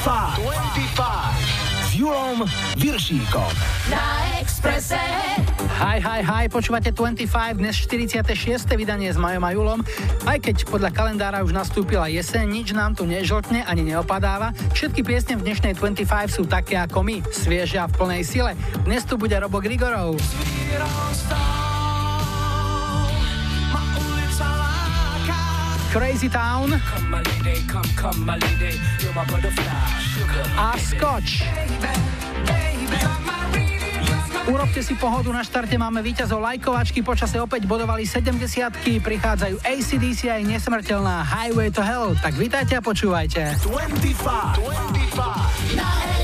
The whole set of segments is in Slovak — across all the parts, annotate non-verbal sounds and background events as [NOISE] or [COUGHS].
25. 25. S Julom Viršíkom. Na Expresse. Hi, hi, hi, počúvate 25, dnes 46. vydanie s Majom a Julom. Aj keď podľa kalendára už nastúpila jeseň, nič nám tu nežltne ani neopadáva. Všetky piesne v dnešnej 25 sú také ako my, svieže a v plnej sile. Dnes tu bude Robo Grigorov. Crazy Town a Scotch. Urobte si pohodu, na štarte máme víťazov lajkovačky, počase opäť bodovali 70 prichádzajú ACDC aj nesmrteľná Highway to Hell, tak vítajte a počúvajte. 25. 25.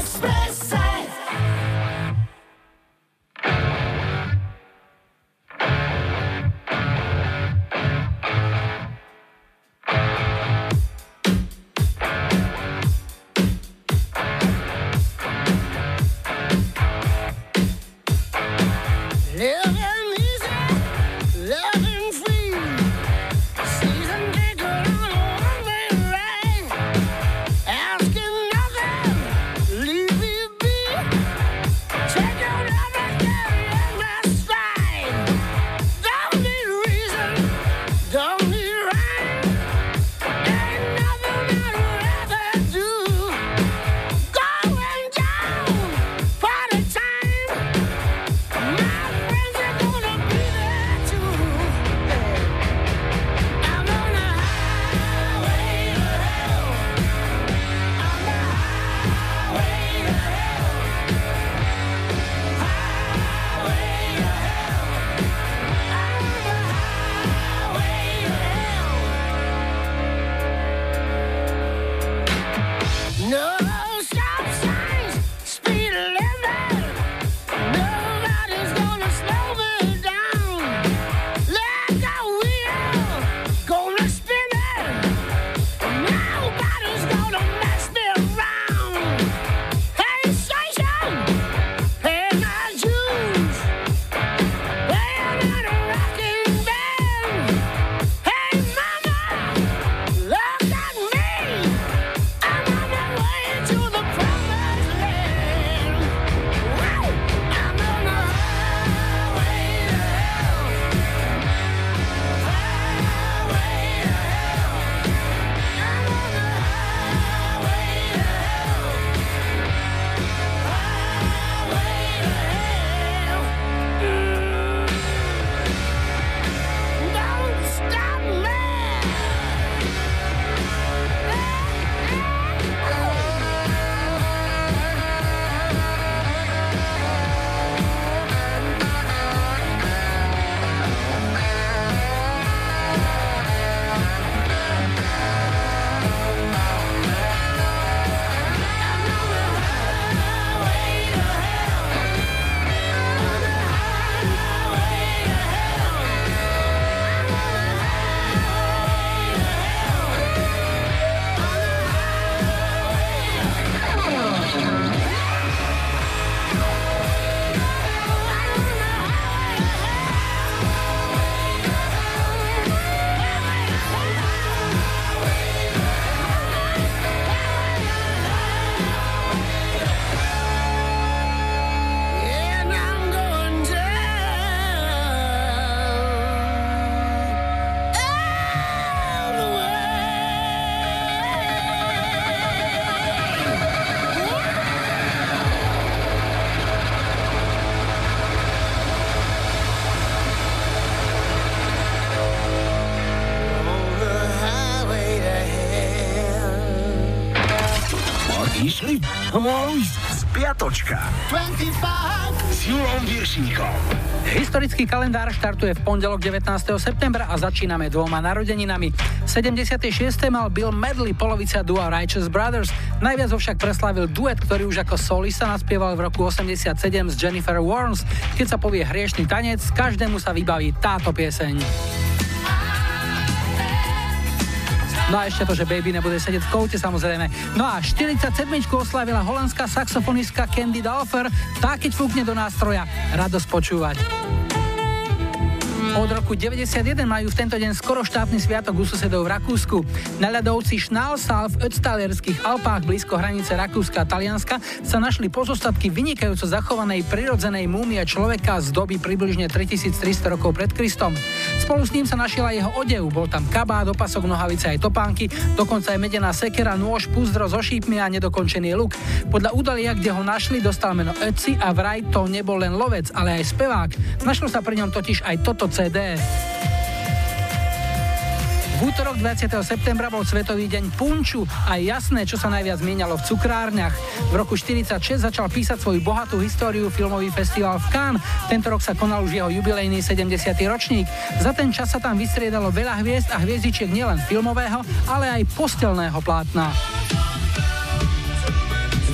Spiatočka 25 s Julom Viršíkom. Historický kalendár štartuje v pondelok 19. septembra a začíname dvoma narodeninami. 76. mal Bill Medley, polovica dua Righteous Brothers. Najviac ho však preslávil duet, ktorý už ako solista naspieval v roku 87 s Jennifer Warnes. Keď sa povie hriešný tanec, každému sa vybaví táto pieseň. No a ešte to, že Baby nebude sedieť v koute samozrejme. No a 47. oslávila holandská saxofonistka Candy Dolfer. Tá keď fúkne do nástroja, radosť počúvať. Od roku 91 majú v tento deň skoro štátny sviatok u susedov v Rakúsku. Na ľadovci Schnalsal v Ötztalierských Alpách blízko hranice Rakúska a Talianska sa našli pozostatky vynikajúco zachovanej prirodzenej múmie človeka z doby približne 3300 rokov pred Kristom. Spolu s ním sa našiel aj jeho odev, bol tam kabát, opasok, nohavice aj topánky, dokonca aj medená sekera, nôž, púzdro so šípmi a nedokončený luk. Podľa údalia, kde ho našli, dostal meno Ötzi a vraj to nebol len lovec, ale aj spevák. Našlo sa pri ňom totiž aj toto CD. V útorok 20. septembra bol Svetový deň punču a jasné, čo sa najviac zmienialo v cukrárniach. V roku 46 začal písať svoju bohatú históriu filmový festival v Cannes. Tento rok sa konal už jeho jubilejný 70. ročník. Za ten čas sa tam vystriedalo veľa hviezd a hviezdičiek nielen filmového, ale aj postelného plátna.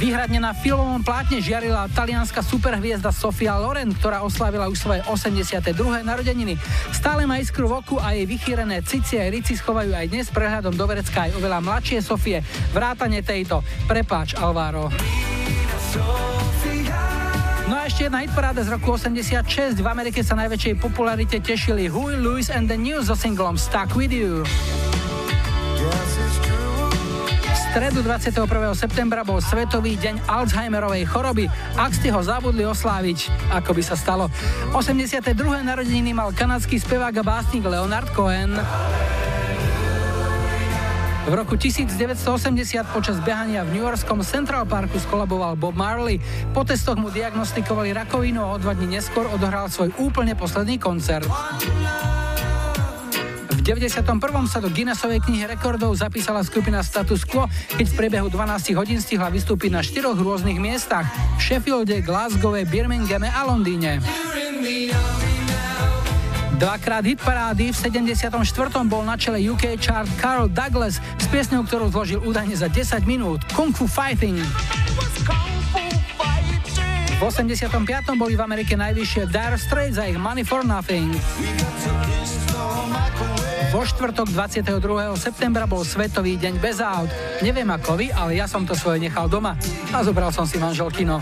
Výhradne na filmovom plátne žiarila talianská superhviezda Sofia Loren, ktorá oslávila už svoje 82. narodeniny. Stále má iskru v oku a jej vychýrené cici aj rici schovajú aj dnes prehľadom do Verecka aj oveľa mladšie Sofie. Vrátane tejto. Prepáč, Alvaro. No a ešte jedna hitparáda z roku 86. V Amerike sa najväčšej popularite tešili Huey Lewis and the News so singlom Stuck With You. Stredu 21. septembra bol Svetový deň Alzheimerovej choroby. Ak ste ho zabudli osláviť, ako by sa stalo. 82. narodeniny mal kanadský spevák a básnik Leonard Cohen. V roku 1980 počas behania v New Yorkskom Central Parku skolaboval Bob Marley. Po testoch mu diagnostikovali rakovinu a o dva dní neskôr odohral svoj úplne posledný koncert. V 91. sa do Guinnessovej knihy rekordov zapísala skupina Status Quo, keď v priebehu 12 hodín stihla vystúpiť na štyroch rôznych miestach v Sheffielde, Glasgowe, Birminghame a Londýne. Dvakrát hit parády, v 74. bol na čele UK chart Carl Douglas s piesňou, ktorú zložil údajne za 10 minút Kung Fu Fighting. V 85. boli v Amerike najvyššie Dire Straits za ich Money for Nothing. Vo štvrtok 22. septembra bol Svetový deň bez aut. Neviem ako vy, ale ja som to svoje nechal doma a zobral som si manželkino.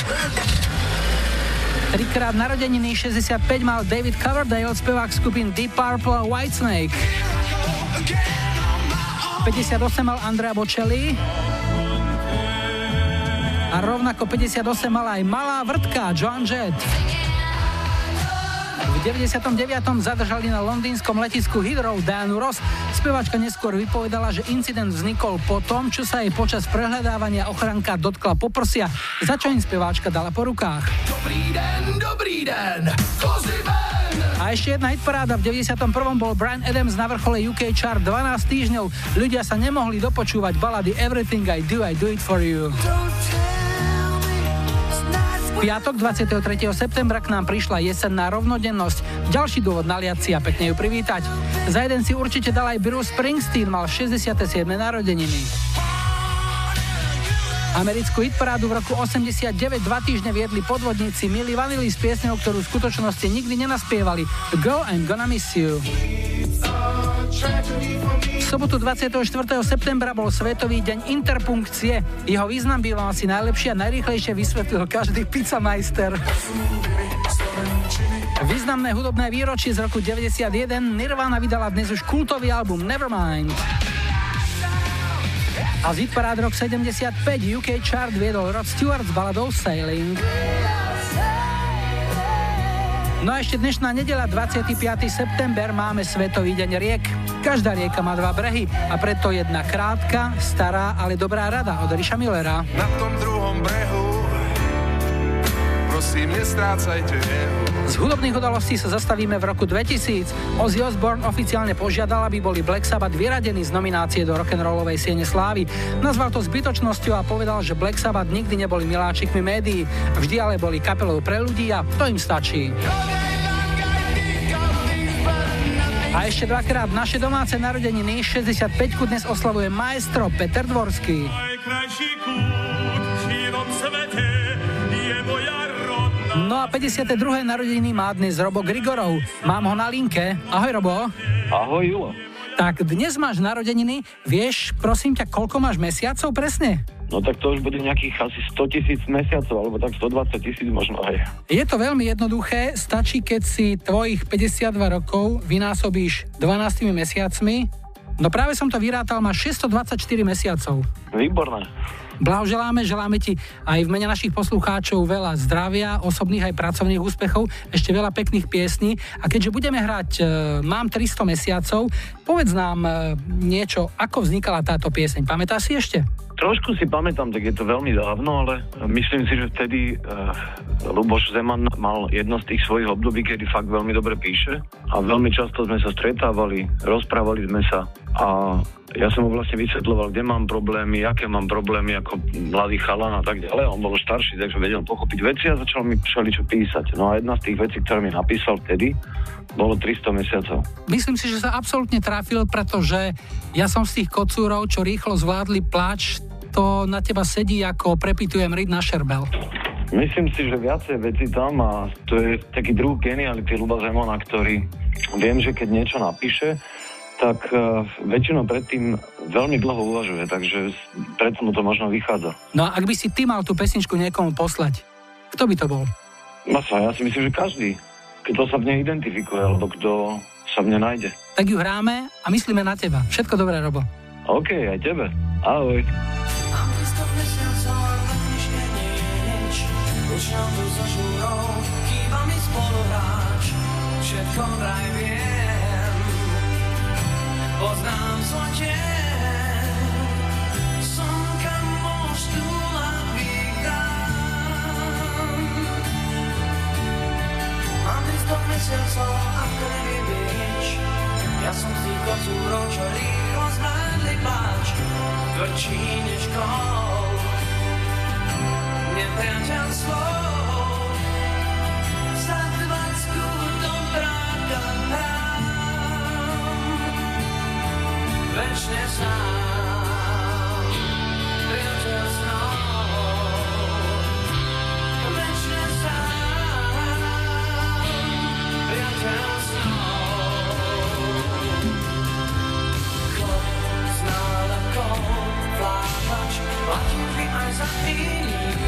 Trikrát narodeniny 65 mal David Coverdale, spevák skupín Deep Purple a Whitesnake. 58 mal Andrea Bocelli. A rovnako 58 mal aj malá vrtka Joan Jett. V 99. zadržali na londýnskom letisku Heathrow Dianu Ross. Spevačka neskôr vypovedala, že incident vznikol po tom, čo sa jej počas prehľadávania ochranka dotkla poprsia, za čo im speváčka dala po rukách. Dobrý den, dobrý den, a ešte jedna hitparáda, v 91. bol Brian Adams na vrchole UK chart 12 týždňov. Ľudia sa nemohli dopočúvať balady Everything I Do, I Do It For You. Don't piatok 23. septembra k nám prišla jesenná rovnodennosť. Ďalší dôvod naliať si a pekne ju privítať. Za jeden si určite dal aj Bruce Springsteen, mal 67. narodeniny. Americkú hitparádu v roku 89 dva týždne viedli podvodníci Milli Vanilli s piesňou, ktorú v skutočnosti nikdy nenaspievali Girl, I'm gonna miss you. V sobotu 24. septembra bol Svetový deň interpunkcie. Jeho význam by vám asi najlepšie a najrýchlejšie vysvetlil každý pizzameister. Významné hudobné výročie z roku 91 Nirvana vydala dnes už kultový album Nevermind. A z rok 75 UK chart viedol Rod Stewart s baladou Sailing. No a ešte dnešná nedela, 25. september, máme Svetový deň riek. Každá rieka má dva brehy a preto jedna krátka, stará, ale dobrá rada od Riša Millera. Na tom druhom brehu prosím, nestrácajte nehu. Z hudobných udalostí sa zastavíme v roku 2000. Ozzy Osbourne oficiálne požiadal, aby boli Black Sabbath vyradení z nominácie do rock'n'rollovej siene slávy. Nazval to zbytočnosťou a povedal, že Black Sabbath nikdy neboli miláčikmi médií, vždy ale boli kapelou pre ľudí a to im stačí. A ešte dvakrát naše domáce narodeniny 65 dnes oslavuje maestro Peter Dvorský. Najkrajší kút No a 52. narodeniny má dnes Robo Grigorov. Mám ho na linke. Ahoj Robo. Ahoj Julo. Tak dnes máš narodeniny, vieš, prosím ťa, koľko máš mesiacov presne? No tak to už bude nejakých asi 100 tisíc mesiacov, alebo tak 120 tisíc možno aj. Je to veľmi jednoduché, stačí, keď si tvojich 52 rokov vynásobíš 12 mesiacmi. No práve som to vyrátal, máš 624 mesiacov. Výborné. Blahoželáme, želáme ti aj v mene našich poslucháčov veľa zdravia, osobných aj pracovných úspechov, ešte veľa pekných piesní. A keďže budeme hrať e, Mám 300 mesiacov, povedz nám e, niečo, ako vznikala táto pieseň. Pamätáš si ešte? Trošku si pamätám, tak je to veľmi dávno, ale myslím si, že vtedy uh, Luboš Zeman mal jedno z tých svojich období, kedy fakt veľmi dobre píše a veľmi často sme sa stretávali, rozprávali sme sa a ja som mu vlastne vysvetloval, kde mám problémy, aké mám problémy ako mladý chalan a tak ďalej. On bol starší, takže vedel pochopiť veci a začal mi čo písať. No a jedna z tých vecí, ktoré mi napísal vtedy, bolo 300 mesiacov. Myslím si, že sa absolútne trafil, pretože ja som z tých kocúrov, čo rýchlo zvládli plač, to na teba sedí ako prepitujem ryd na šerbel. Myslím si, že viacej veci tam a to je taký druh geniality Luba Zemona, ktorý viem, že keď niečo napíše, tak uh, väčšinou predtým veľmi dlho uvažuje, takže preto mu to možno vychádza. No a ak by si ty mal tú pesničku niekomu poslať, kto by to bol? Masa, ja si myslím, že každý. Kto sa v nej identifikuje, alebo kto sa v nej nájde. Tak ju hráme a myslíme na teba. Všetko dobré, Robo. OK, aj tebe. Ahoj. Všetko vraj vie poznám zlote. Som kam mostu Mám 300 mesiacov, ako nevieš. Ja som z tých kocúrov, čo rýchlo zvládli pláč. Tvrdší než kol, nepriateľ svoj. Večne sám, priateľ večne sám, priateľ Chlap s nálepkou, vládač, platí aj za iných.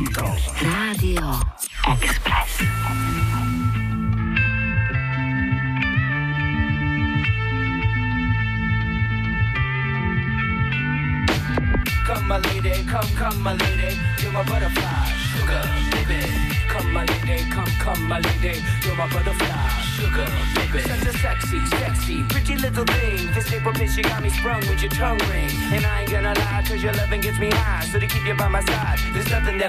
My lady,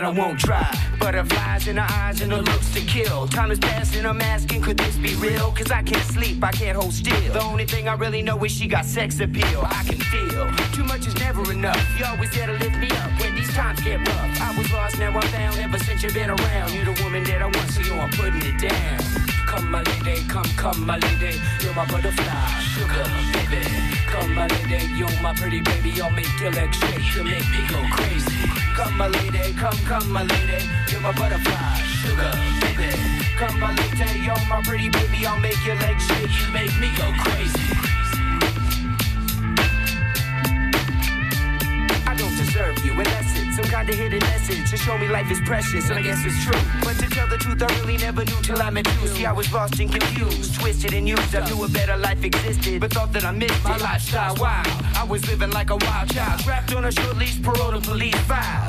I won't try. Butterflies in her eyes and her looks to kill. Time is passing, I'm asking, could this be real? Cause I can't sleep, I can't hold still. The only thing I really know is she got sex appeal. I can feel too much is never enough. You always there to lift me up when these times get rough. I was lost, now I'm found. Ever since you've been around, you're the woman that I want, so I'm putting it down. Come, my lady, come, come, my lady. You're my butterfly, sugar, baby. Come, my lady, you're my pretty baby. I'll make your legs shake, you make me go crazy. Come, my lady, come, come, my lady. You're my butterfly, sugar, baby. Come, my lady, you're my pretty baby. I'll make your legs shake, you make me go crazy. I don't deserve you. That's it, some kind of hidden message to show me life is precious, and I guess it's true. But to tell the truth, I really never knew till I met you. See, I was lost and confused, twisted and used. I knew a better life existed, but thought that I missed it. my lifestyle. wild, I was living like a wild child, trapped on a short leash, parole to police files.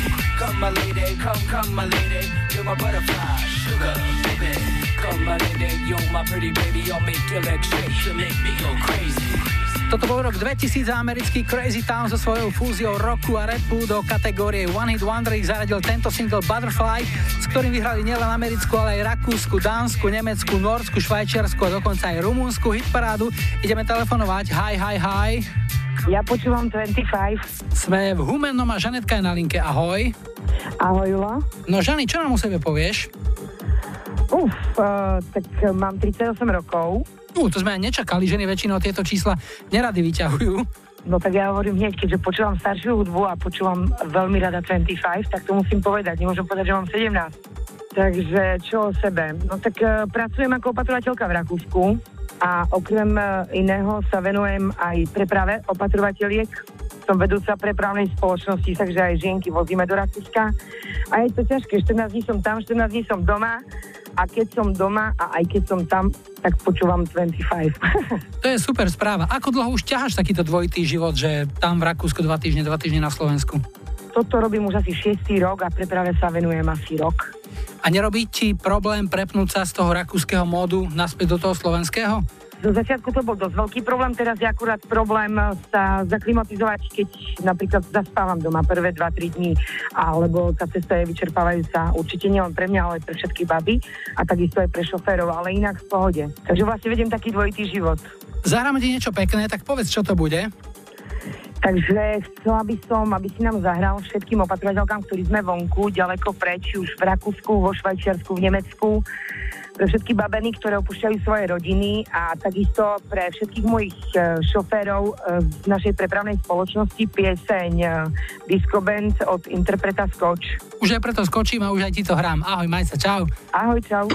Come my lady, come, come my lady. You're my butterfly, sugar, baby. Come my lady, you're my pretty baby. I'll make your legs shake, make me go crazy. Toto bol rok 2000 a americký Crazy Town so svojou fúziou rocku a rapu do kategórie One Hit Wonder ich zaradil tento single Butterfly, s ktorým vyhrali nielen americkú, ale aj rakúsku, dánsku, nemeckú, norsku, švajčiarsku a dokonca aj rumúnsku hitparádu. Ideme telefonovať. Hi, hi, hi. Ja počúvam 25. Sme v Humennom a Žanetka je na linke. Ahoj. Ahoj, Julo. No Žany, čo nám o sebe povieš? Uf, uh, tak mám 38 rokov. Uh, to sme aj nečakali, ženy väčšinou tieto čísla nerady vyťahujú. No tak ja hovorím hneď, keďže počúvam staršiu hudbu a počúvam veľmi rada 25, tak to musím povedať. Nemôžem povedať, že mám 17. Takže čo o sebe? No tak uh, pracujem ako opatrovateľka v Rakúsku a okrem uh, iného sa venujem aj preprave opatrovateľiek. Som vedúca prepravnej spoločnosti, takže aj žienky vozíme do Rakúska. A je to ťažké, 14 dní som tam, 14 dní som doma a keď som doma a aj keď som tam, tak počúvam 25. [LAUGHS] To je super správa. Ako dlho už ťaháš takýto dvojitý život, že tam v Rakúsku dva týždne, dva týždne na Slovensku? Toto robím už asi 6. rok a preprave sa venujem asi rok. A nerobí ti problém prepnúť sa z toho rakúskeho módu naspäť do toho slovenského? Do začiatku to bol dosť veľký problém, teraz je akurát problém sa zaklimatizovať, keď napríklad zaspávam doma prvé 2-3 dní, alebo tá cesta je vyčerpávajúca určite nielen pre mňa, ale aj pre všetky baby a takisto aj pre šoférov, ale inak v pohode. Takže vlastne vedem taký dvojitý život. Zahráme ti niečo pekné, tak povedz, čo to bude. Takže chcela by som, aby si nám zahral všetkým opatrovateľkám, ktorí sme vonku, ďaleko preč, už v Rakúsku, vo Švajčiarsku, v Nemecku, pre všetky babeny, ktoré opúšťajú svoje rodiny a takisto pre všetkých mojich e, šoférov e, z našej prepravnej spoločnosti pieseň e, Disco Band od interpreta Skoč. Už aj preto skočím a už aj ti to hrám. Ahoj, maj sa, čau. Ahoj, čau.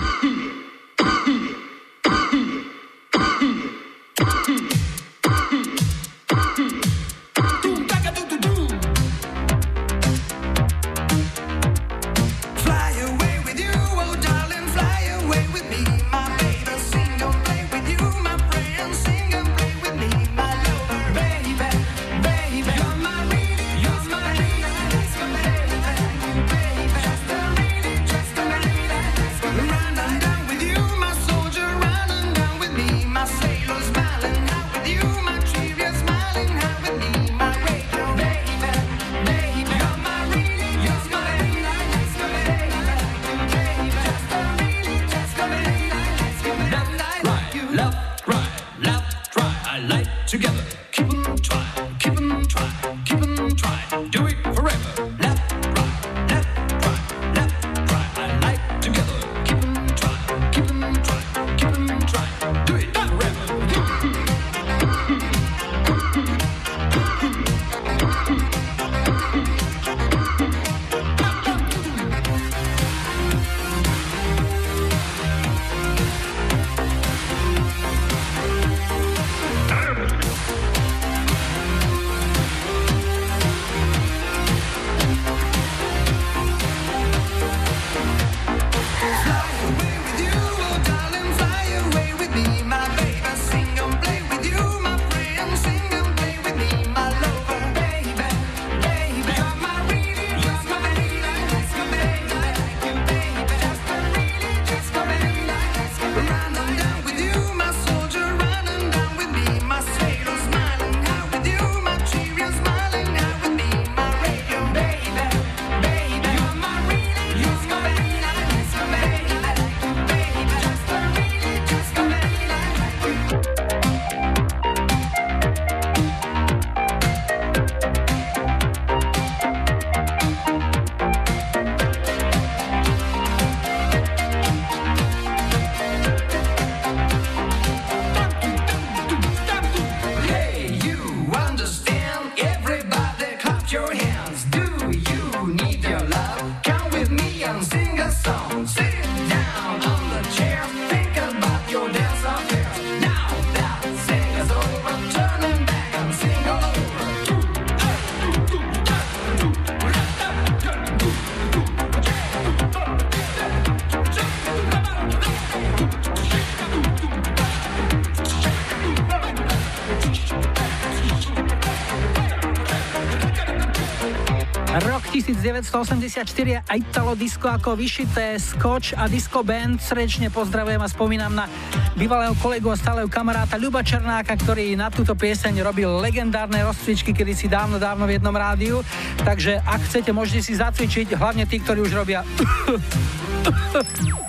1984 a Italo Disco ako vyšité Scotch a Disco Band. Srdečne pozdravujem a spomínam na bývalého kolegu a stáleho kamaráta Ľuba Černáka, ktorý na túto pieseň robil legendárne rozcvičky kedysi dávno, dávno v jednom rádiu. Takže ak chcete, môžete si zacvičiť, hlavne tí, ktorí už robia [COUGHS]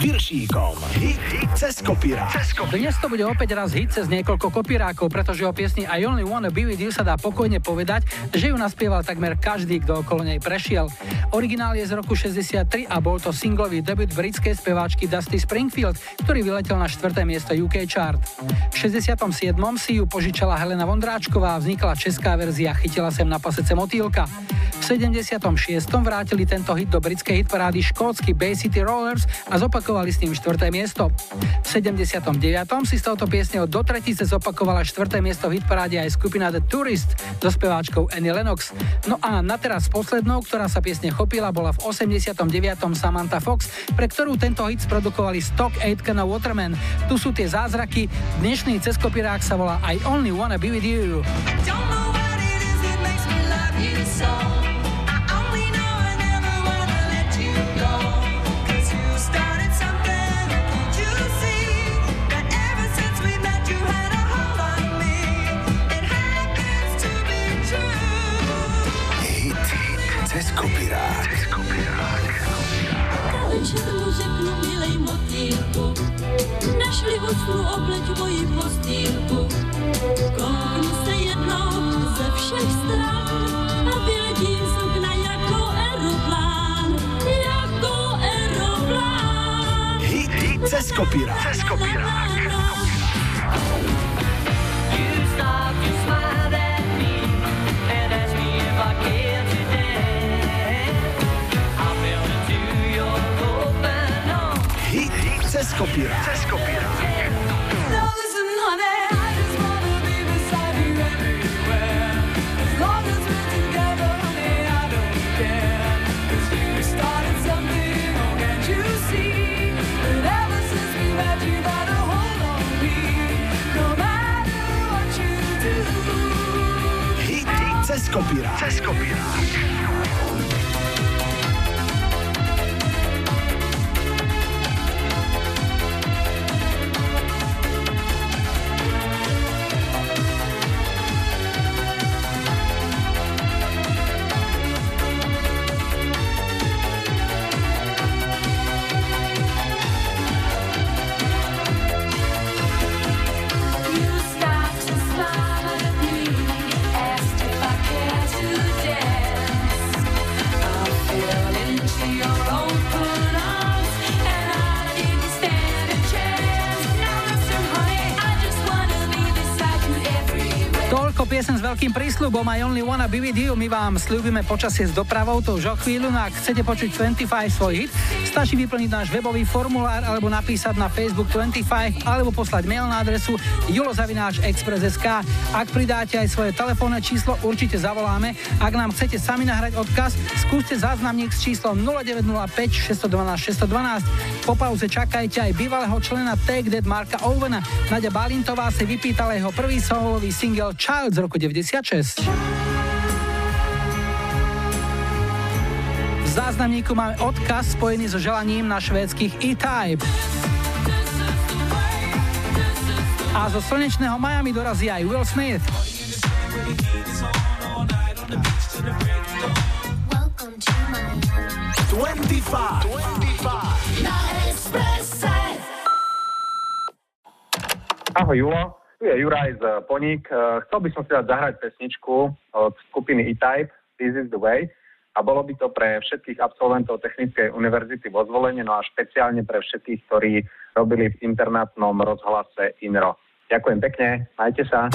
Viršíkom. Hit, hit cez kopírák. Dnes to bude opäť raz hit cez niekoľko kopírákov, pretože o piesni I Only Wanna Be With You sa dá pokojne povedať, že ju naspieval takmer každý, kto okolo nej prešiel. Originál je z roku 63 a bol to singlový debut britskej speváčky Dusty Springfield, ktorý vyletel na 4. miesto UK chart. V 67. si ju požičala Helena Vondráčková a vznikla česká verzia Chytila sem na pasece motýlka. V 76. vrátili tento hit do britskej hitparády škótsky Bay City Rollers a zopakovali s ním 4. miesto. V 79. si s touto piesňou do tretice zopakovala 4. miesto v hitparáde aj skupina The Tourist so speváčkou Annie Lennox. No a na teraz poslednou, ktorá sa piesne chopila, bola v 89. Samantha Fox, pre ktorú tento hit sprodukovali Stock Aitken a Waterman. Tu sú tie zázraky, dnešný ceskopirák sa volá I Only Wanna Be With You. Don't know what it is that makes me love you so. Oslu obleť moji postýlku. Kouknu se jednou ze všech stran a vyletím z okna jako aeroplán, jako aeroplán. Hit, hit, cez kopírák. Cez kopírák. Cez kopírák. Cez kopírák. Cez kopírák. Cez kopírák. Piesen s veľkým prísľubom I Only Wanna Be With You. My vám slúbime počasie s dopravou, to už o chvíľu. No ak chcete počuť 25 svoj hit, stačí vyplniť náš webový formulár alebo napísať na Facebook 25 alebo poslať mail na adresu julozavináčexpress.sk. Ak pridáte aj svoje telefónne číslo, určite zavoláme. Ak nám chcete sami nahrať odkaz, skúste záznamník s číslom 0905 612 612. Po pauze čakajte aj bývalého člena Take That Marka Owena. Nadia Balintová si vypýtala jeho prvý solový single Child z roku 96. V záznamníku máme odkaz spojený so želaním na švédskych E-Type. A zo slnečného Miami dorazí aj Will Smith. 25. 25. Na Expresse. Ahoj Julo, tu je Juraj z Poník. Eh, Chcel by som si dať zahrať pesničku od skupiny E-Type, This is the Way. A bolo by to pre všetkých absolventov Technickej univerzity vo zvolenie, no a špeciálne pre všetkých, ktorí robili v internátnom rozhlase INRO. Ďakujem pekne, majte sa.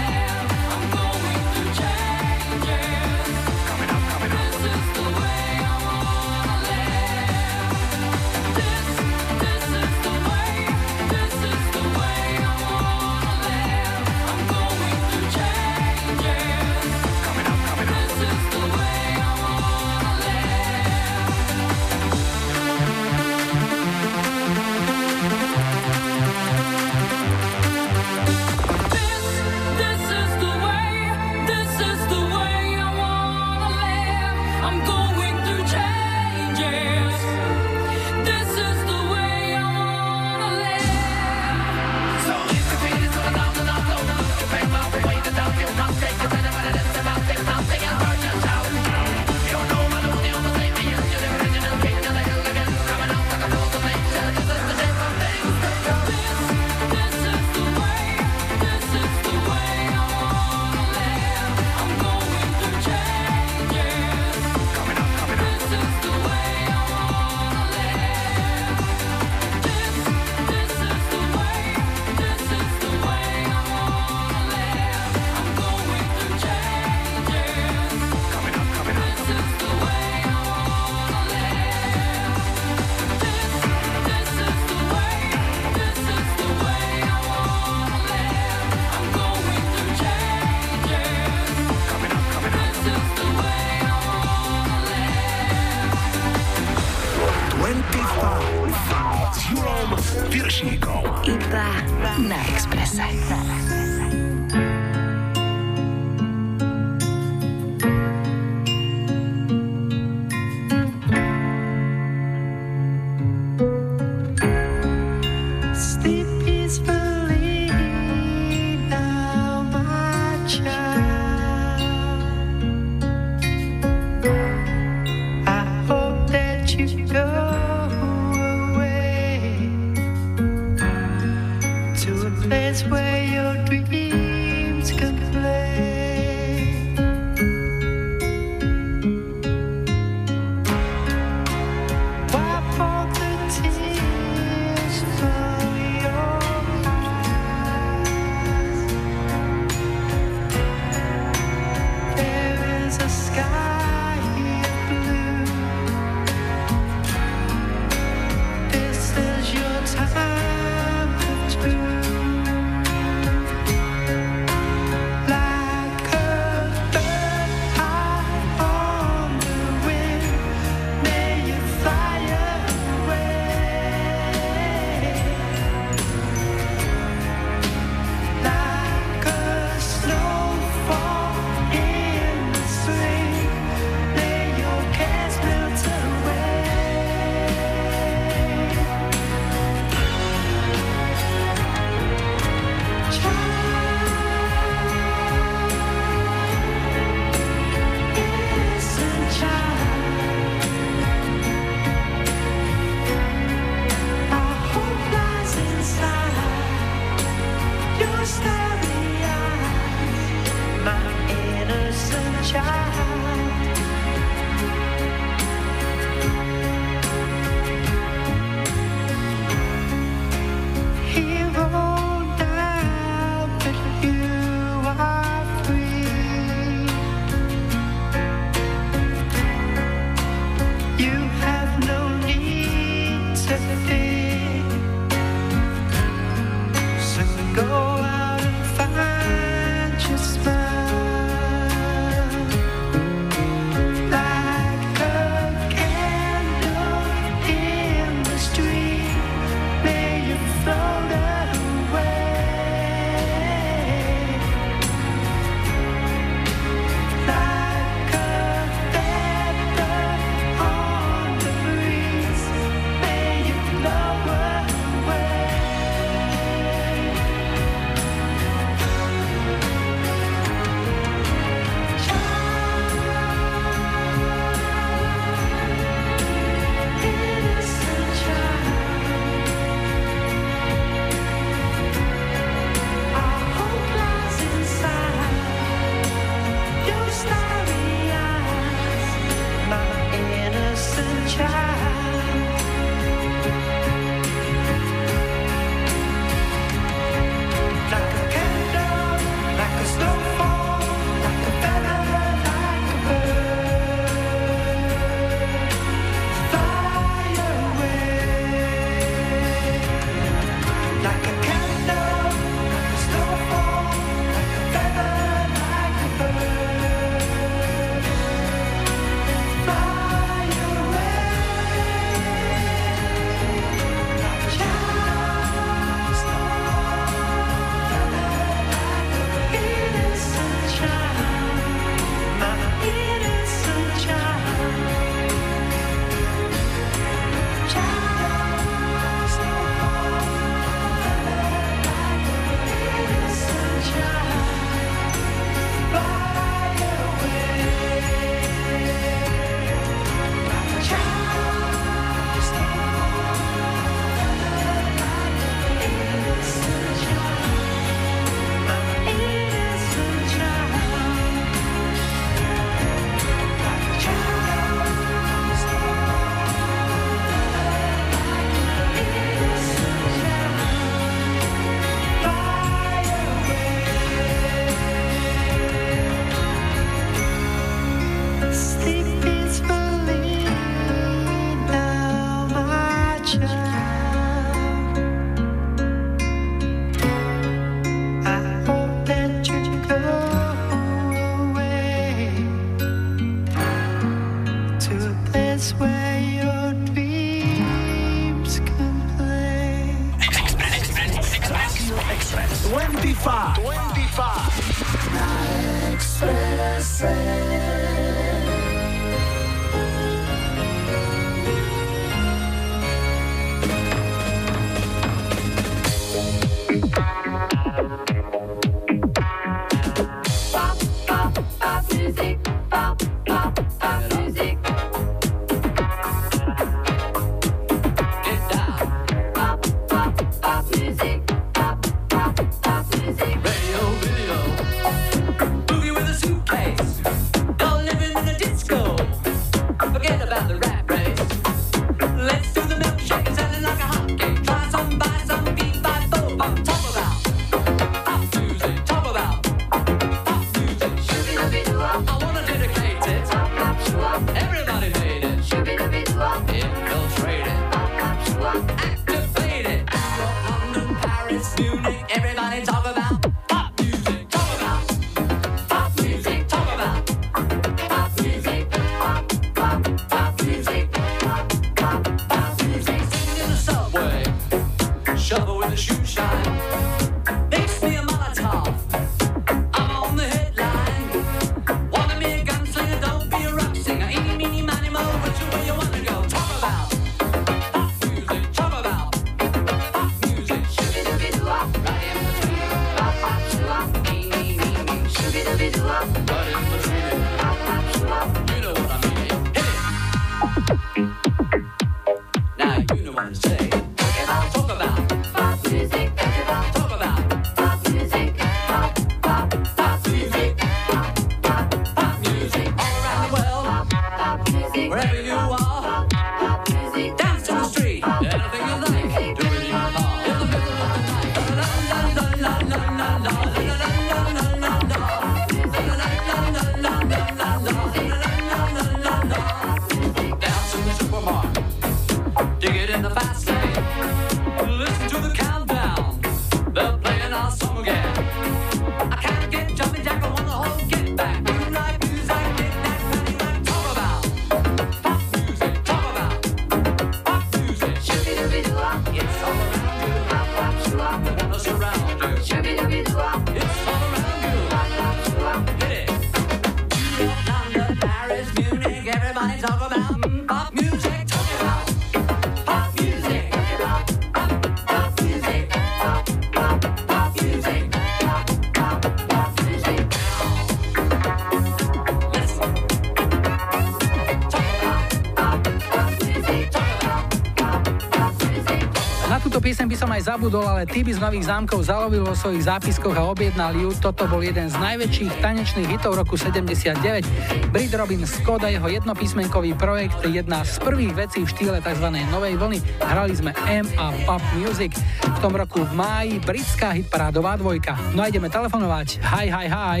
Aj zabudol, ale ty by z nových zámkov zalovil vo svojich zápiskoch a objednal ju. Toto bol jeden z najväčších tanečných hitov roku 79. Brit Robin Scott a jeho jednopísmenkový projekt, jedna z prvých vecí v štýle tzv. novej vlny. Hrali sme M a Pop Music. V tom roku v máji britská hitparádová dvojka. No a ideme telefonovať. Hi, hi, hi.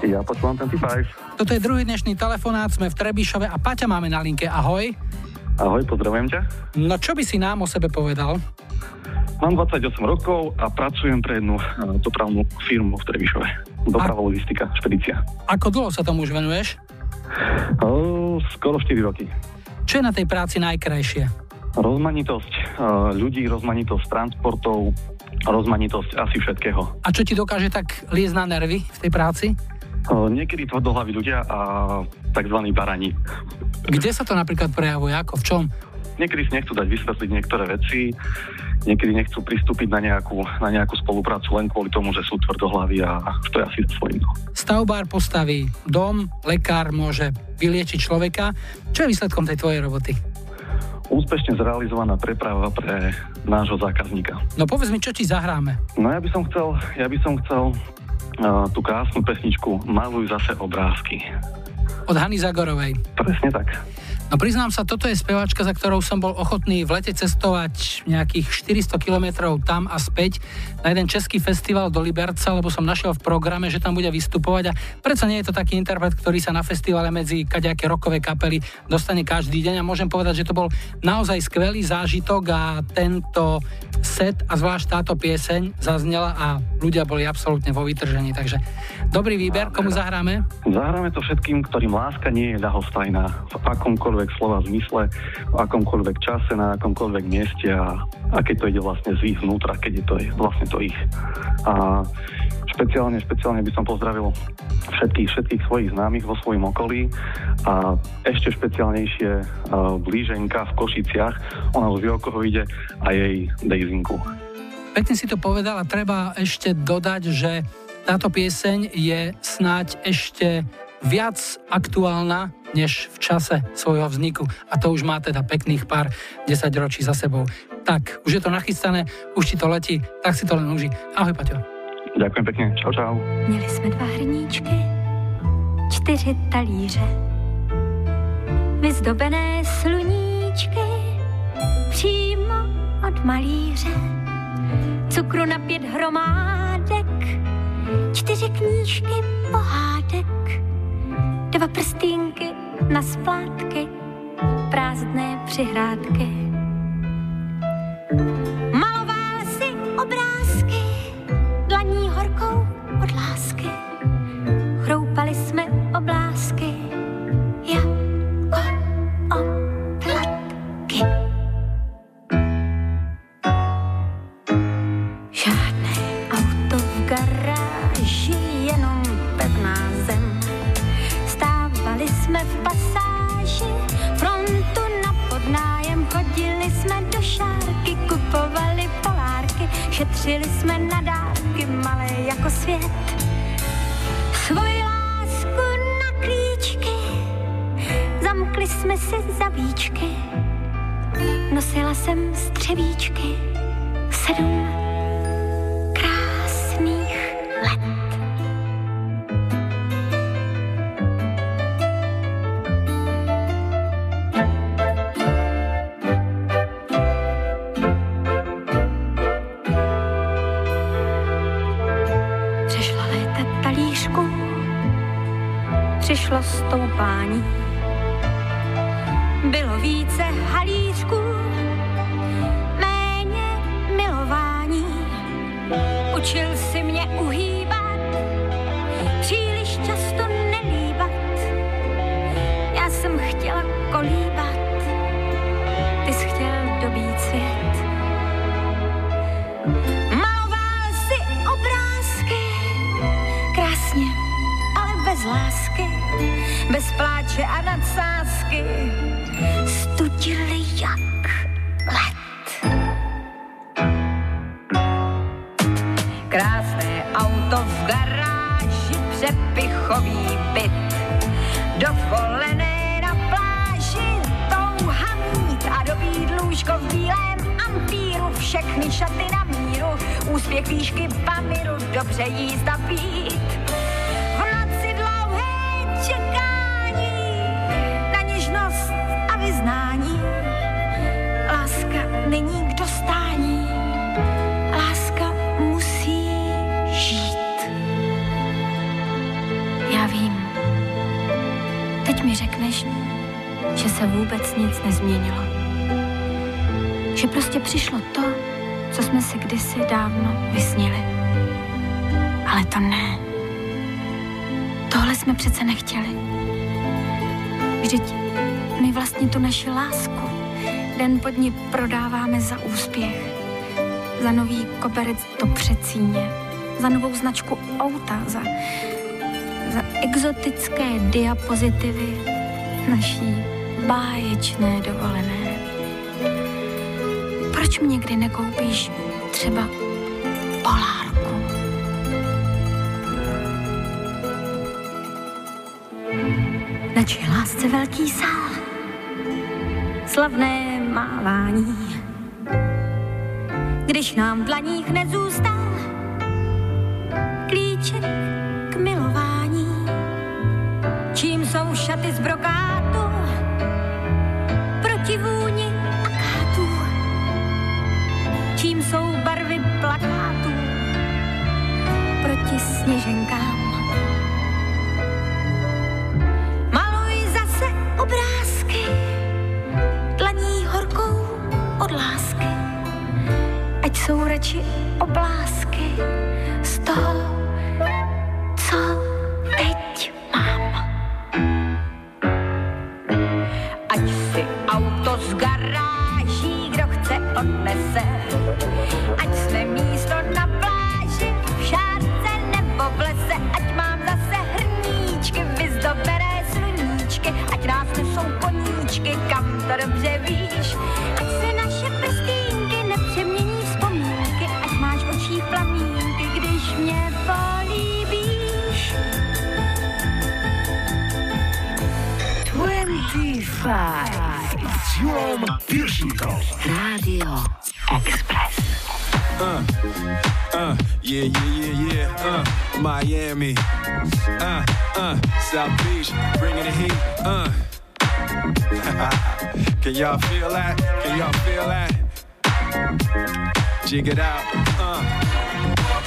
Ja počúvam 25. Toto je druhý dnešný telefonát, sme v Trebišove a Paťa máme na linke. Ahoj. Ahoj, pozdravujem ťa. No čo by si nám o sebe povedal? Mám 28 rokov a pracujem pre jednu eh, dopravnú firmu v Trebišove. Doprava, logistika, špedícia. Ako dlho sa tomu už venuješ? O, skoro 4 roky. Čo je na tej práci najkrajšie? Rozmanitosť eh, ľudí, rozmanitosť transportov, rozmanitosť asi všetkého. A čo ti dokáže tak liesť na nervy v tej práci? Niekedy tvrdohlaví ľudia a tzv. barani. Kde sa to napríklad prejavuje? Ako? V čom? Niekedy si nechcú dať vysvetliť niektoré veci, niekedy nechcú pristúpiť na nejakú, na nejakú spoluprácu len kvôli tomu, že sú tvrdohlaví a stoja si za svojím. Stavbár postaví dom, lekár môže vyliečiť človeka. Čo je výsledkom tej tvojej roboty? Úspešne zrealizovaná preprava pre nášho zákazníka. No povedz mi, čo ti zahráme? No ja by som chcel, ja by som chcel uh, tú krásnu pesničku Maluj zase obrázky. Od Hany Zagorovej. Presne tak. No priznám sa, toto je speváčka, za ktorou som bol ochotný v lete cestovať nejakých 400 kilometrov tam a späť na jeden český festival do Liberca, lebo som našiel v programe, že tam bude vystupovať. A predsa nie je to taký interpret, ktorý sa na festivale medzi kaďaké rokové kapely dostane každý deň. A môžem povedať, že to bol naozaj skvelý zážitok a tento set a zvlášť táto pieseň zaznela a ľudia boli absolútne vo vytržení, takže dobrý výber, komu zahráme? Zahráme to všetkým, ktorým láska nie je ľahostajná v akomkoľvek slova zmysle, v akomkoľvek čase, na akomkoľvek mieste a, a keď to ide vlastne z ich vnútra, keď je to je vlastne to ich. A špeciálne, špeciálne by som pozdravil všetkých, všetkých svojich známych vo svojom okolí a ešte špeciálnejšie uh, blíženka v Košiciach, ona už vie, o koho ide a jej Dejzinku. Pekne si to povedal a treba ešte dodať, že táto pieseň je snáď ešte viac aktuálna než v čase svojho vzniku a to už má teda pekných pár 10 ročí za sebou. Tak, už je to nachystané, už ti to letí, tak si to len uži. Ahoj, Paťo. Ďakujem pekne, čau, čau. Měli jsme dva hrníčky, čtyři talíře, vyzdobené sluníčky, přímo od malíře, cukru na pět hromádek, čtyři knížky pohádek, Dva prstínky na splátky, prázdné přihrádky. Maloval si obrázky, dlaní horkou od lásky. Chroupali jsme oblásky, šetřili jsme na dárky, malé jako svět. Svoji lásku na klíčky, zamkli jsme si zavíčky, nosila jsem střevíčky, sedm stoupání. Bylo více halířků, méně milování. Učil si mě uhýbat, bez pláče a nadsázky, studili jak let. Krásné auto v garáži, přepichový byt, dovolené na pláži, touha mít a dobít lůžko v bílém ampíru, všechny šaty na míru, úspěch výšky pamiru, dobře jíst a pít. Není k dostání, láska musí žít. Já vím, teď mi řekneš, že se vůbec nic nezměnilo. Že prostě přišlo to, co jsme si kdysi dávno vysnili. Ale to ne. Tohle jsme přece nechtěli. Vždyť my vlastně tu naši lásku den pod ní prodáváme za úspěch. Za nový koberec do přecíně. Za novou značku auta. Za, za exotické diapozitivy naší báječné dovolené. Proč mi někdy nekoupíš třeba polárku? Nači lásce velký sál, slavné mávání. Když nám v dlaních nezůstal klíček k milování, čím jsou šaty z brokátu proti vůni akátů, čím jsou barvy plakátů proti sněženkám. Ať jsou 25 s Julom Piršíkom. Rádio Express. Uh, uh, yeah, yeah, yeah, yeah. Uh, Miami. Uh, uh, South Beach, bringing the heat. Uh. [LAUGHS] Can y'all feel that? Can y'all feel that? Jig it out. Uh.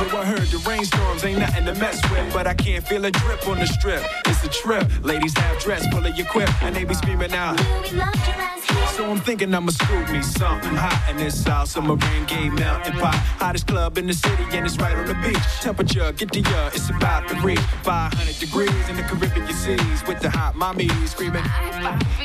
Yo, I heard the rainstorms ain't nothing to mess with, but I can't feel a drip on the strip. It's a trip. Ladies have dress full of your quip, and they be screaming out. We love your ass here. So I'm thinking I'ma scoop me something hot in this South Submarine Gay Mountain Pot. Hottest club in the city, and it's right on the beach. Temperature, get the ya, it's about to reach 500 degrees in the Caribbean seas with the hot mommy screaming.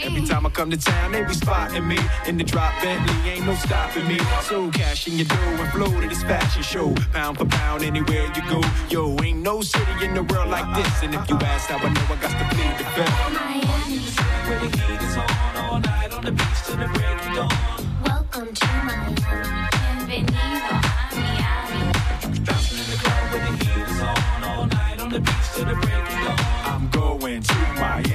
Every time I come to town, they be spotting me in the drop Bentley, ain't no stopping me. So cash in your dough and flow to this fashion show, pound for pound, anywhere you go. Yo, ain't no city in the world like this, and if you ask how I know, I got to plead the fifth. Miami. Where the heat is on all night on the beach till the break of dawn. Welcome to Miami. Bienvenido a Miami. Bouncing in the club where the heat is on all night on the beach till the break of dawn. I'm going to Miami.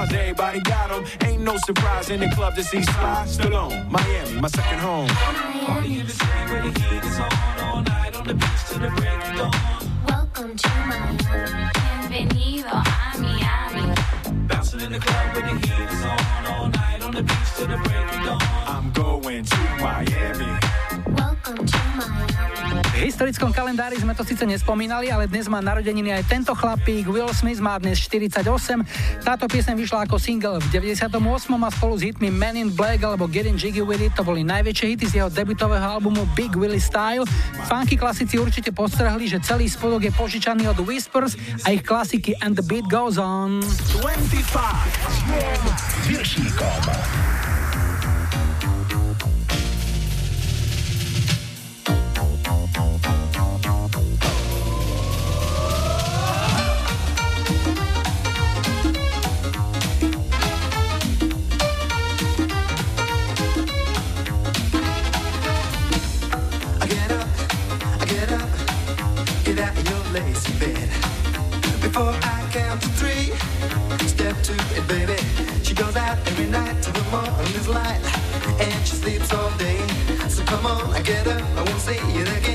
everybody got them. Ain't no surprise in the club to see Sly Stallone. Miami, my second home. Party in the city where the heat is on all night on the beach till the break of dawn. Welcome to Miami. Bienvenido a Miami. Bouncing in the club where the heat is on all night on the beach till the break of dawn. I'm going to Miami. Historickom kalendári sme to síce nespomínali, ale dnes má narodeniny aj tento chlapík. Will Smith má dnes 48. Táto piesň vyšla ako single v 98. a spolu s hitmi Men in Black alebo Getting Jiggy With It to boli najväčšie hity z jeho debutového albumu Big Willie Style. Funky klasici určite postrehli, že celý spodok je požičaný od Whispers a ich klasiky And the Beat Goes On. 25 s. get up, I won't say it again.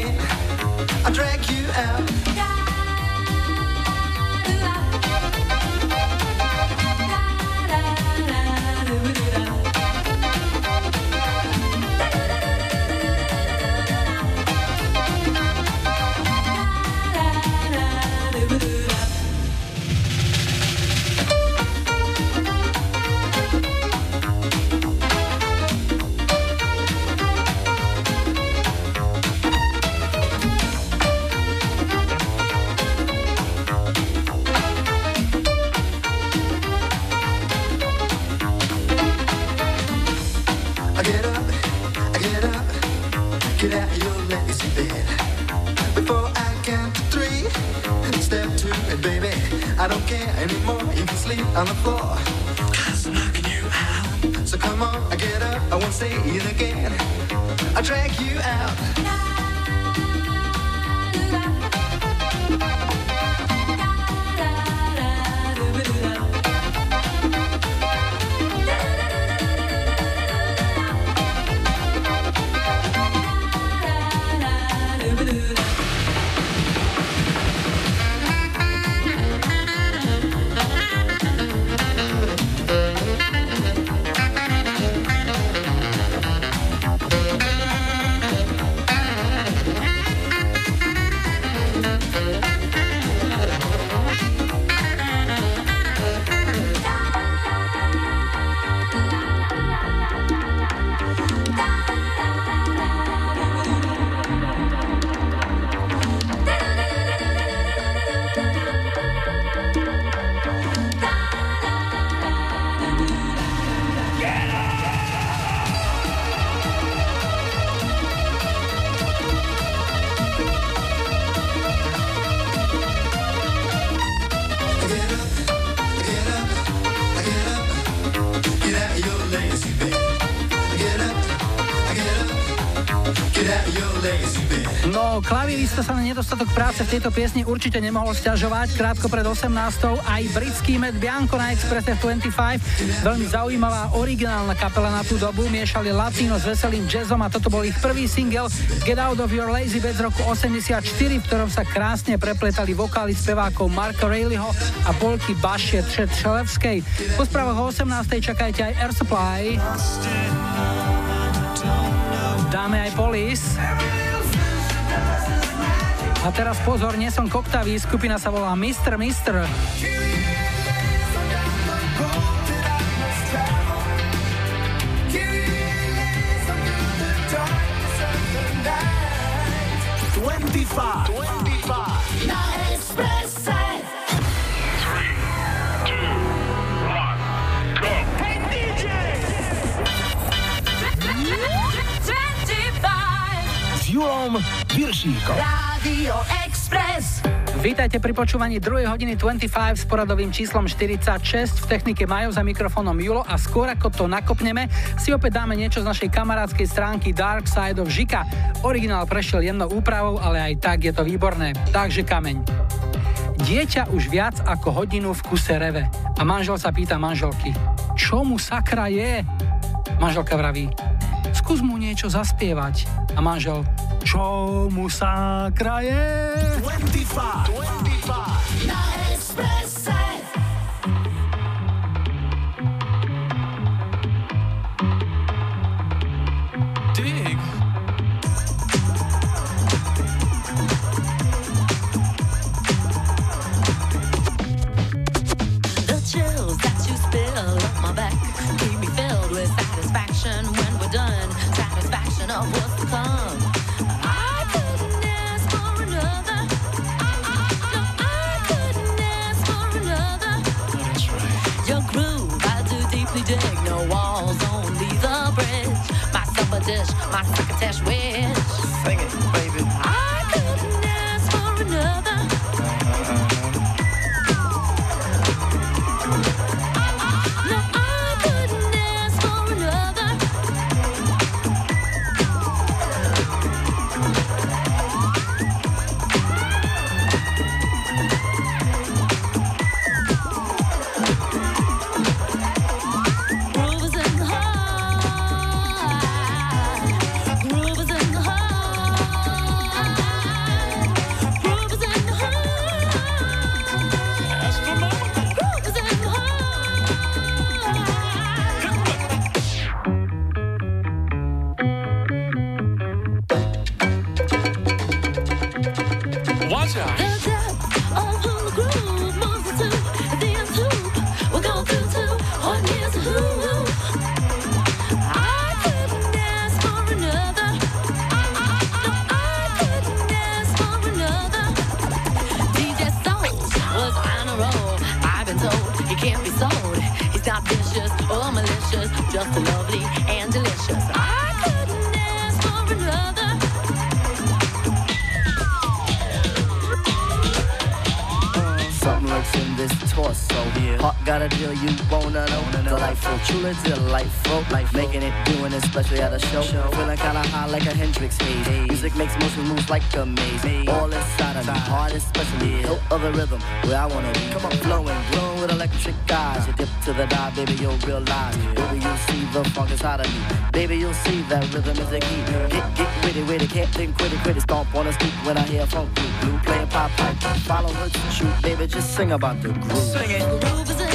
Práce v tejto piesni určite nemohol stiažovať. Krátko pred 18. aj britský Matt Bianco na Expresse 25. Veľmi zaujímavá originálna kapela na tú dobu. Miešali latino s veselým jazzom a toto bol ich prvý single Get Out of Your Lazy Bed z roku 84, v ktorom sa krásne prepletali vokály spevákov Marka Rayleighho a polky Bašie Třetřelevskej. Po správach o 18. čakajte aj Air Supply. Dáme aj Police. A teraz pozor, nie som koktavý, skupina sa volá Mr. Mr. Twenty-five. Twenty-five. Na Expresse. S Julom Viršíkom. Radio Express. Vítajte pri počúvaní 2. hodiny 25 s poradovým číslom 46. V technike majú za mikrofónom Julo a skôr ako to nakopneme, si opäť dáme niečo z našej kamarádskej stránky Dark Side of Žika. Originál prešiel jemnou úpravou, ale aj tak je to výborné. Takže kameň. Dieťa už viac ako hodinu v kuse reve a manžel sa pýta manželky, čo mu sakra je? Manželka vraví, skús mu niečo zaspievať. A manžel, čo mu sakra je? 25. 25. supper dish, Lurks in this torso. Heart got a deal you wanna know. Delightful, truly delightful. Life full. Life making it, doing it, especially at a show. show. Feeling kinda high like a Hendrix haze. Music makes motion moves like a maze. All inside of me, heart especially. Hilt of the rhythm, where I wanna be. Come on, flowing, glowing with electric eyes. You dip to the dive, baby, you'll realize. Baby, you'll see the funk inside of me. Baby, you'll see that rhythm is the key. Get, get witty, witty, can't think, quit it, quit it. Stomp on the street when I hear funk blue. Blue playing pop pipe. Follow her shoot, baby, just sing about the groove. Sing it. Groove is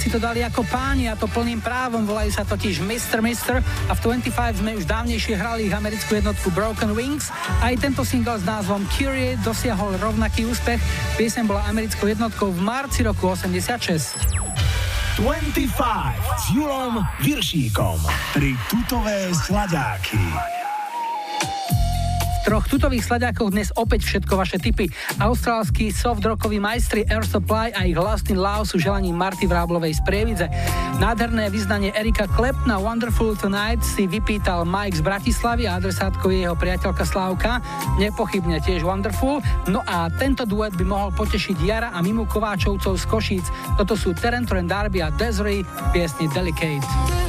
si to dali ako páni a to plným právom, volajú sa totiž Mr. Mr. a v 25 sme už dávnejšie hrali ich americkú jednotku Broken Wings. Aj tento single s názvom Curie dosiahol rovnaký úspech, piesem bola americkou jednotkou v marci roku 86. 25 s Julom Viršíkom. Tri tutové sladáky troch tutových sladiakoch dnes opäť všetko vaše tipy. Austrálsky soft rockový majstri Air Supply a ich Last in Love sú želaním Marty Vráblovej z Prievidze. Nádherné vyznanie Erika Klepna Wonderful Tonight si vypýtal Mike z Bratislavy a adresátkou je jeho priateľka Slávka, nepochybne tiež Wonderful. No a tento duet by mohol potešiť Jara a Mimu Kováčovcov z Košíc. Toto sú Terence Darby a Desiree v piesni Delicate.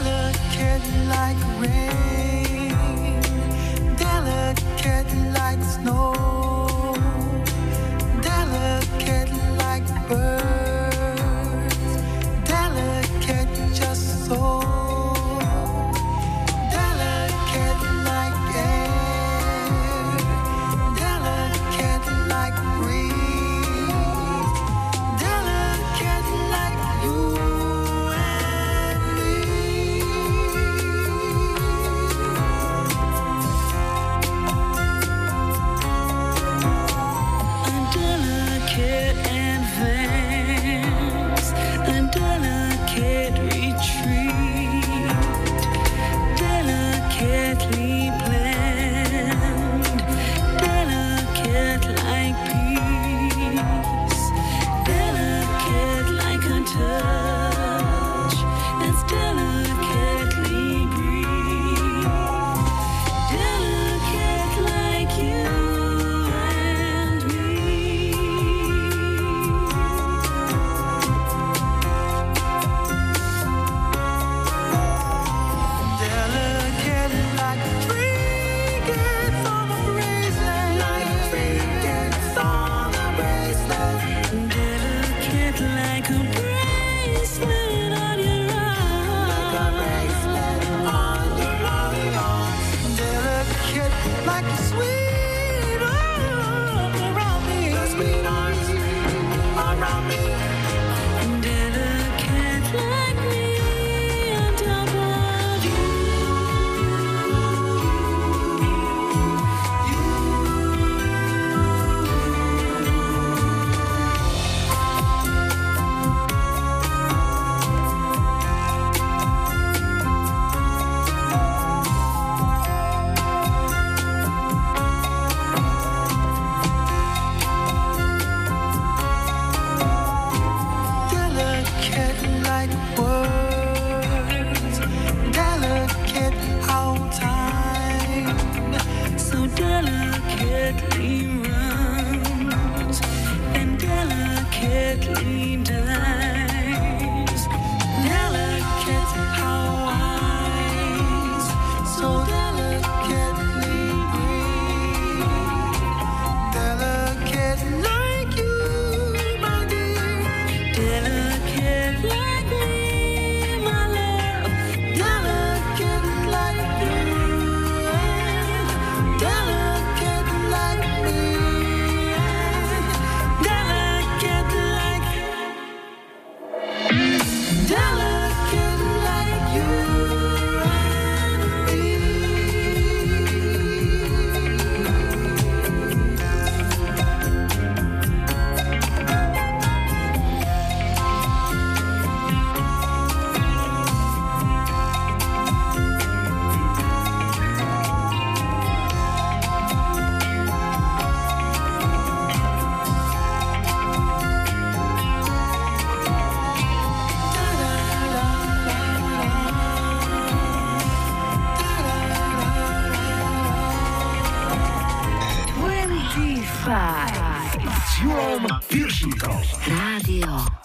Julom Piršíkom. Rádio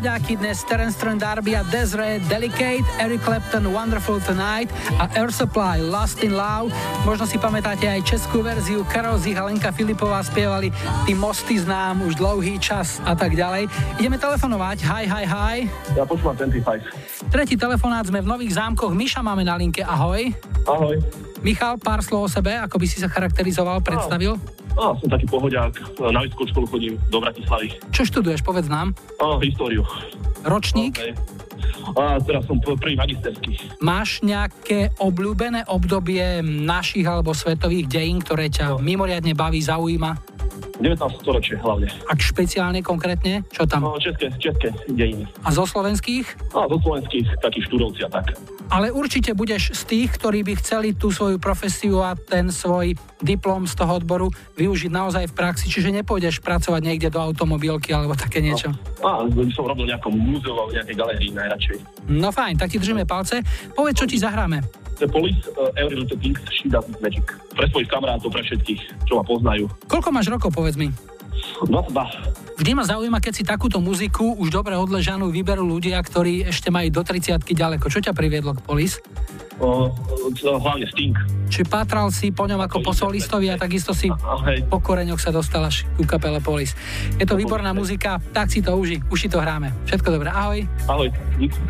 Slaďáky dnes Terence Trent D'Arby a Desiree Delicate, Eric Clapton Wonderful Tonight a Air Supply Lost in Love. Možno si pamätáte aj českú verziu, Karol Zich a Lenka Filipová spievali Ty mosty znám už dlouhý čas a tak ďalej. Ideme telefonovať. Hi, hi, hi. Ja počúvam 25. Tretí telefonát sme v Nových zámkoch. Miša máme na linke. Ahoj. Ahoj. Michal, pár slov o sebe, ako by si sa charakterizoval, predstavil? Á, som taký pohodiak, na vysokú školu chodím do Bratislavy. Čo študuješ, povedz nám. Á, históriu. Ročník? Okay. A teraz som prvý magisterský. Máš nejaké obľúbené obdobie našich alebo svetových dejín, ktoré ťa mimoriadne baví, zaujíma? 19. storočie hlavne. Ak špeciálne konkrétne? Čo tam? No, české, české dejiny. A zo slovenských? A zo slovenských takých študovci a tak. Ale určite budeš z tých, ktorí by chceli tú svoju profesiu a ten svoj diplom z toho odboru využiť naozaj v praxi, čiže nepôjdeš pracovať niekde do automobilky alebo také niečo. A by som robil v nejakom múzeu alebo nejakej galérii najradšej. No fajn, tak ti držíme palce. Povedz, čo ti zahráme. The Police, uh, Every Little Things, She Does It Magic. Pre svojich kamarátov, pre všetkých, čo ma poznajú. Koľko máš rokov, povedz mi? 22. Vždy ma zaujíma, keď si takúto muziku už dobre odležanú vyberú ľudia, ktorí ešte majú do 30 ďaleko. Čo ťa priviedlo k Polis? O, hlavne Sting. Či pátral si po ňom ako po solistovi a takisto si po koreňoch sa dostal až ku kapele Polis. Je to výborná muzika, tak si to uži, už si to hráme. Všetko dobré, ahoj. Ahoj. Díky.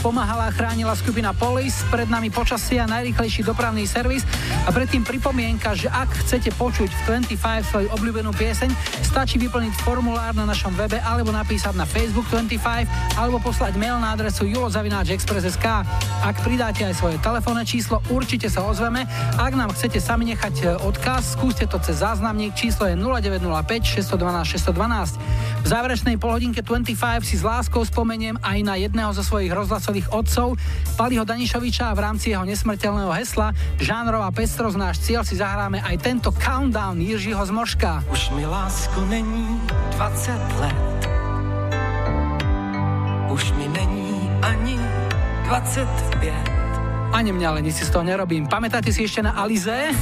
Pomáhala a chránila skupina Police, pred nami počasie a najrychlejší dopravný servis a predtým pripomienka, že ak chcete počuť v 25 svoju obľúbenú pieseň, stačí vyplniť formulár na našom webe alebo napísať na Facebook 25 alebo poslať mail na adresu julozavináčexpress.sk. Ak pridáte aj svoje telefónne číslo, určite sa ozveme. Ak nám chcete sami nechať e, odkaz, skúste to cez záznamník, číslo je 0905 612 612. V záverečnej polhodinke 25 si s láskou spomeniem aj na jedného zo svojich rozhlasových otcov, Paliho Danišoviča a v rámci jeho nesmrteľného hesla Žánrová pestrosť náš cieľ si zahráme aj tento countdown Jiřího Zmoška. Už mi lásko není 20 let. Už mi není ani 25. Ani mňa ale nič si z toho nerobím. Pamätáte si ešte na Alize?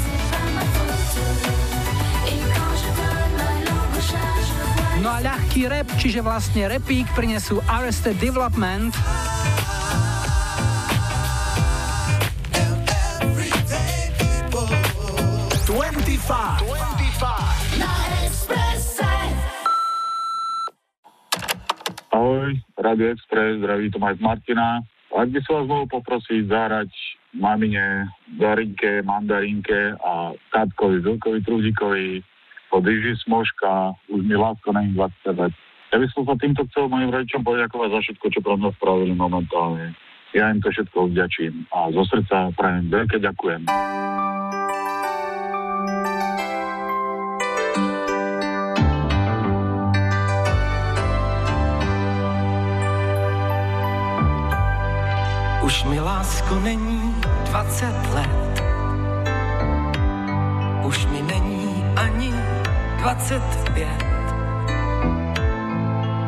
A ľahký rap, čiže vlastne repík prinesú Arrested Development. Ahoj, Radio Express, zdraví Tomáš z Martina. Ak by som vás mohol poprosiť zahrať mamine, Darinke, Mandarinke a tátkovi Vilkovi Trúdikovi od Iži Smoška, už mi lásko 20 let. Ja by som sa týmto chcel mojim rodičom poďakovať za všetko, čo pre mňa spravili momentálne. Ja im to všetko vďačím a zo srdca prajem veľké ďakujem. Už mi lásko není 20 let. Už mi není ani 25.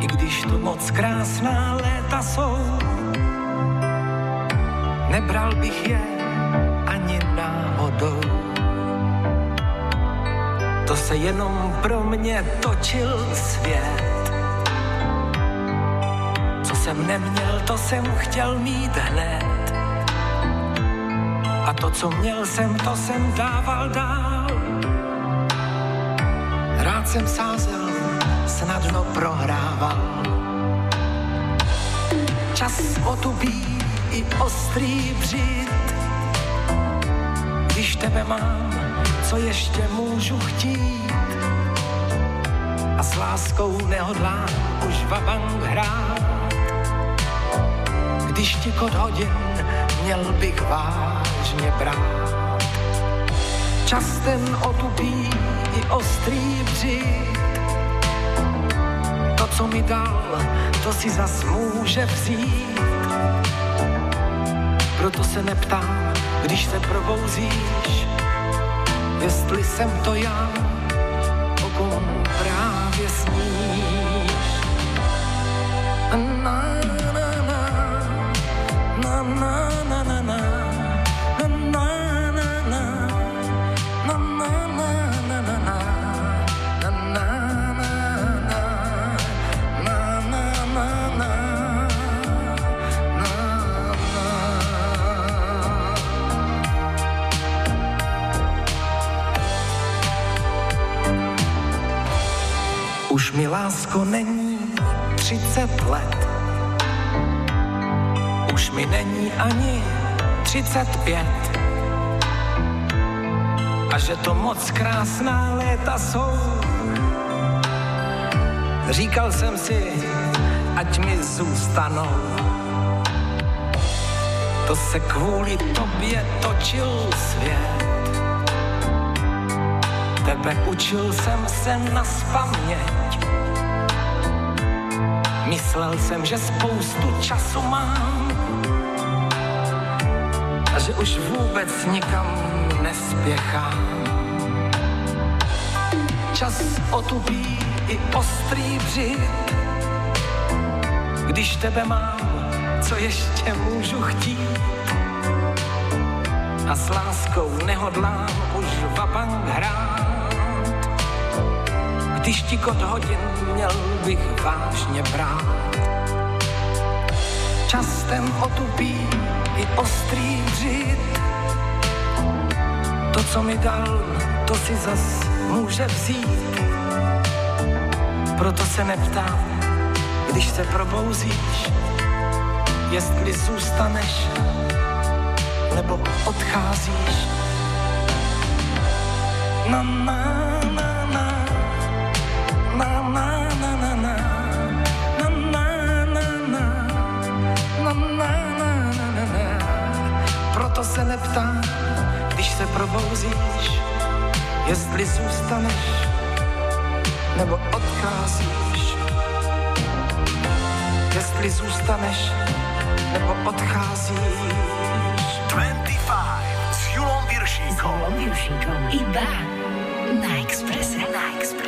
I když tu moc krásná léta jsou, nebral bych je ani náhodou. To se jenom pro mě točil svět. Co jsem neměl, to jsem chtěl mít hned. A to, co měl jsem, to jsem dával dál. Rád jsem sázel, snadno prohrával. Čas otupí i ostrý břit. Když tebe mám, co ještě můžu chtít? A s láskou nehodlám už vabank hrát. Když ti kod hodin, měl bych vážně brát. Čas ten otupí i ostrý břit. To, co mi dal, to si zas může vzít. Proto se neptám, když se probouzíš, jestli jsem to já, lásko není 30 let. Už mi není ani 35. A že to moc krásná léta jsou. Říkal jsem si, ať mi zůstanou. To se kvůli tobě točil svět. Tebe učil jsem se na spaměť. Myslel jsem, že spoustu času mám a že už vůbec nikam nespěchám. Čas otupí i ostrý břit. Když tebe mám, co ještě můžu chtít? A s láskou nehodlám už vabank hrát. Když tikot hodin měl bych vážně brát. Častem otupí i ostrý dřit. To, co mi dal, to si zas může vzít. Proto se neptám, když se probouzíš, jestli zůstaneš nebo odcházíš. Na no, to se neptám, když se probouzíš, jestli zůstaneš nebo odcházíš. Jestli zůstaneš nebo odcházíš. 25 s Julom Viršíkom. Iba na Expresse. Na Expresse.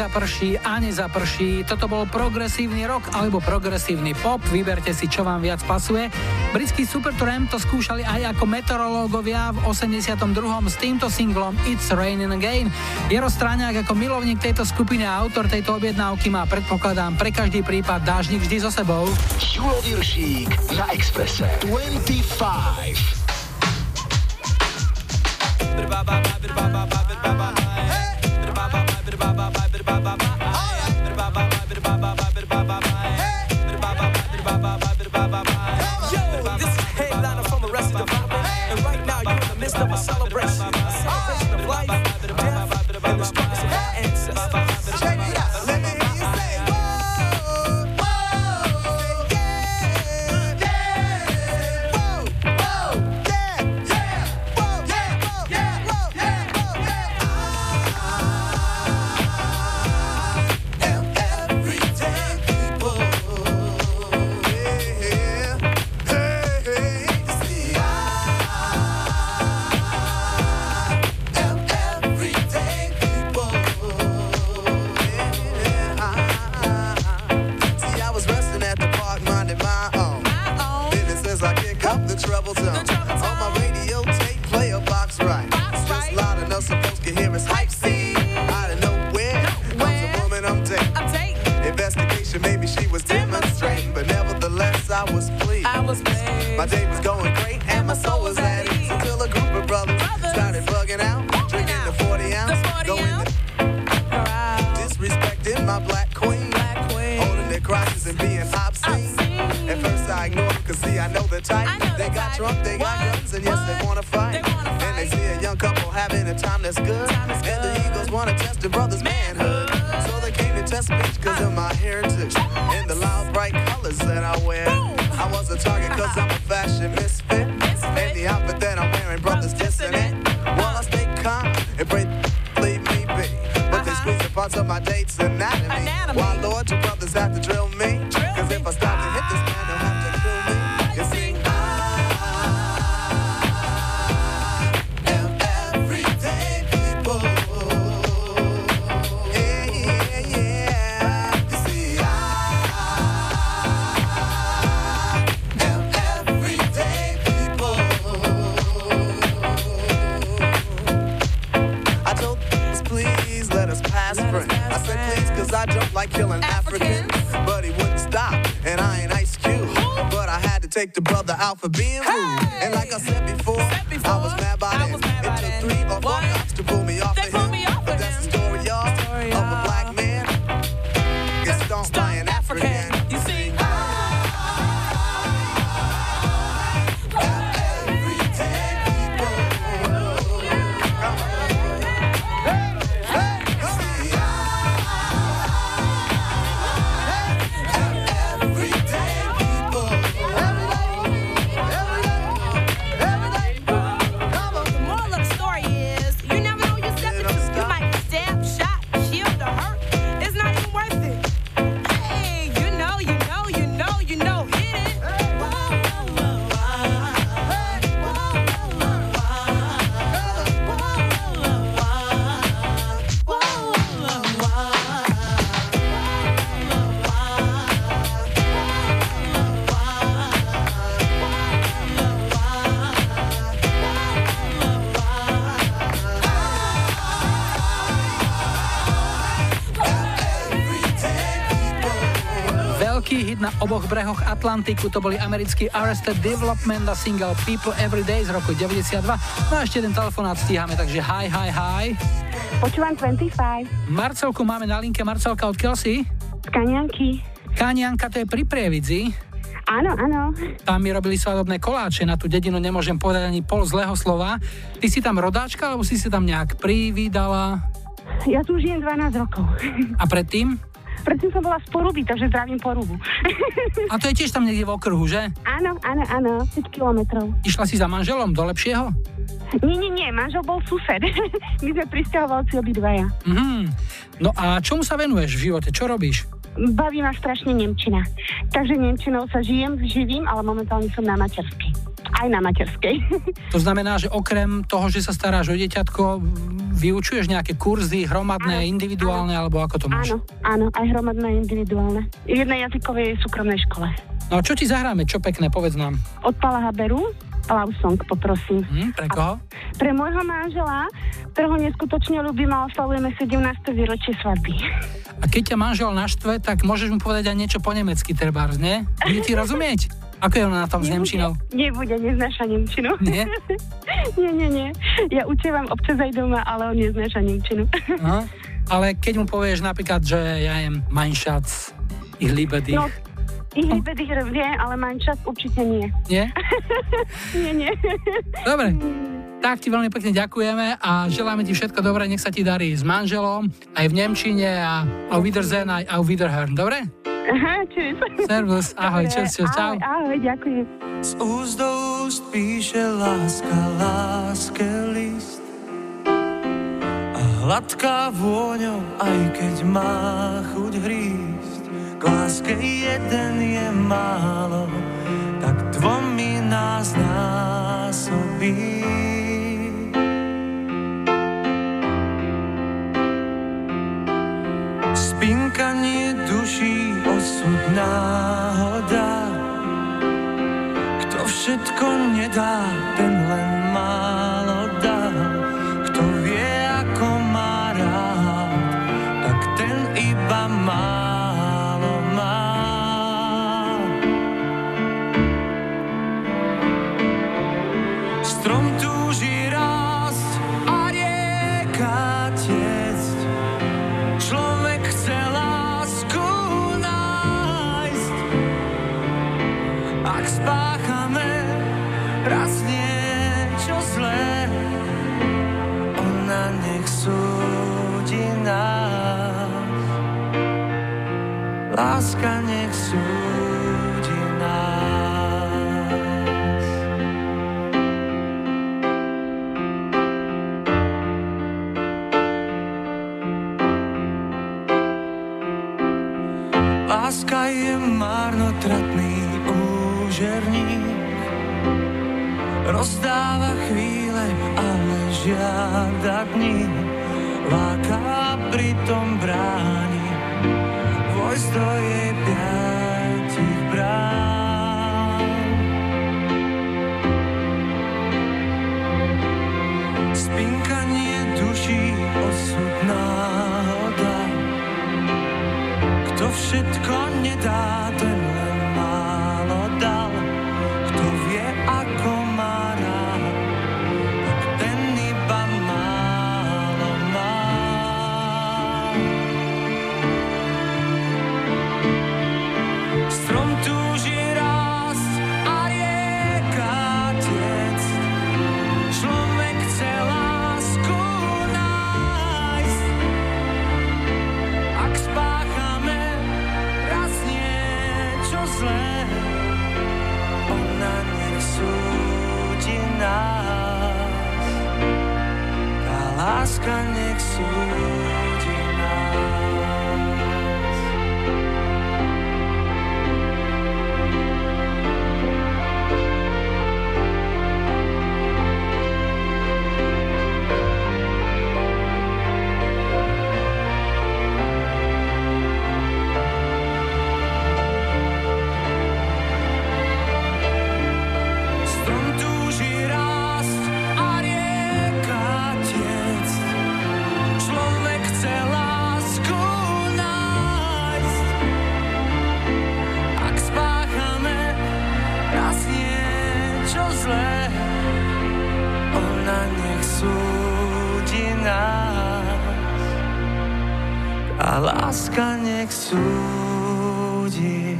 nezaprší a nezaprší. Toto bol progresívny rock alebo progresívny pop, vyberte si, čo vám viac pasuje. Britský Supertramp to skúšali aj ako meteorológovia v 82. s týmto singlom It's Raining Again. Jero Stráňák ako milovník tejto skupiny a autor tejto objednávky má predpokladám pre každý prípad dážnik vždy so sebou. Julo na Expresse 25. Veľký hit na oboch brehoch Atlantiku to boli americký Arrested Development a single People Every Day z roku 92. No a ešte jeden telefonát stíhame, takže hi, hi, hi. Počúvam 25. Marcelku máme na linke. Marcelka, odkiaľ si? Z Kanianky. Kanianka, to je pri Prievidzi. Áno, áno. Tam mi robili svadobné koláče, na tú dedinu nemôžem povedať ani pol zlého slova. Ty si tam rodáčka, alebo si si tam nejak privídala? Ja tu žijem 12 rokov. A predtým? Preto som bola z Poruby, takže zdravím Porubu. A to je tiež tam niekde v okruhu, že? Áno, áno, áno, 5 kilometrov. Išla si za manželom do lepšieho? Nie, nie, nie, manžel bol sused. [LAUGHS] My sme pristahovalci obidvaja. Mm-hmm. No a čomu sa venuješ v živote? Čo robíš? Baví ma strašne Nemčina. Takže Nemčinou sa žijem, živím, ale momentálne som na materskej aj na materskej. [LAUGHS] To znamená, že okrem toho, že sa staráš o deťatko, vyučuješ nejaké kurzy hromadné, áno, individuálne, áno. alebo ako to máš? Áno, áno, aj hromadné, individuálne. V jednej jazykovej súkromnej škole. No a čo ti zahráme? Čo pekné, povedz nám. Od Pala Haberu, love song, poprosím. Hmm, pre koho? A pre môjho manžela, ktorého neskutočne ľúbim a oslavujeme 17. výročie svadby. A keď ťa manžel naštve, tak môžeš mu povedať aj niečo po nemecky, trebárs, nie? Bude ti rozumieť? [LAUGHS] Ako je ona na tom s Nemčinou? Nebude, neznáša Nemčinu. Nie? [LAUGHS] nie, nie, nie. Ja učievam občas aj doma, ale on neznáša Nemčinu. [LAUGHS] No, ale keď mu povieš napríklad, že ja jem Schatz, ich liebe dich. No, ich liebe dich vie, ale Schatz určite nie. Nie? [LAUGHS] nie, nie. Dobre. Tak ti veľmi pekne ďakujeme a želáme ti všetko dobré, nech sa ti darí s manželom, aj v Nemčine a auf Wiedersehen, aj auf Wiederhören, dobre? Aha, čus. Servus, ahoj, čus, čus, čau. Ahoj, ahoj, ďakujem. Z úst do úst píše láska, láske list A hladká vôňou, aj keď má chuť hrísť K láske jeden je málo, tak dvomi nás násobí Spinkanie duší, osud náhoda. Kto všetko nedá, ten len Láska nech súdi nás. Láska je marnotratný úžerník, rozdáva chvíle, ale žiada dní. Láka pritom bráni, jej piatich brán. Spinkanie duší, osud náhoda, kto všetko nedá, ten nech súdi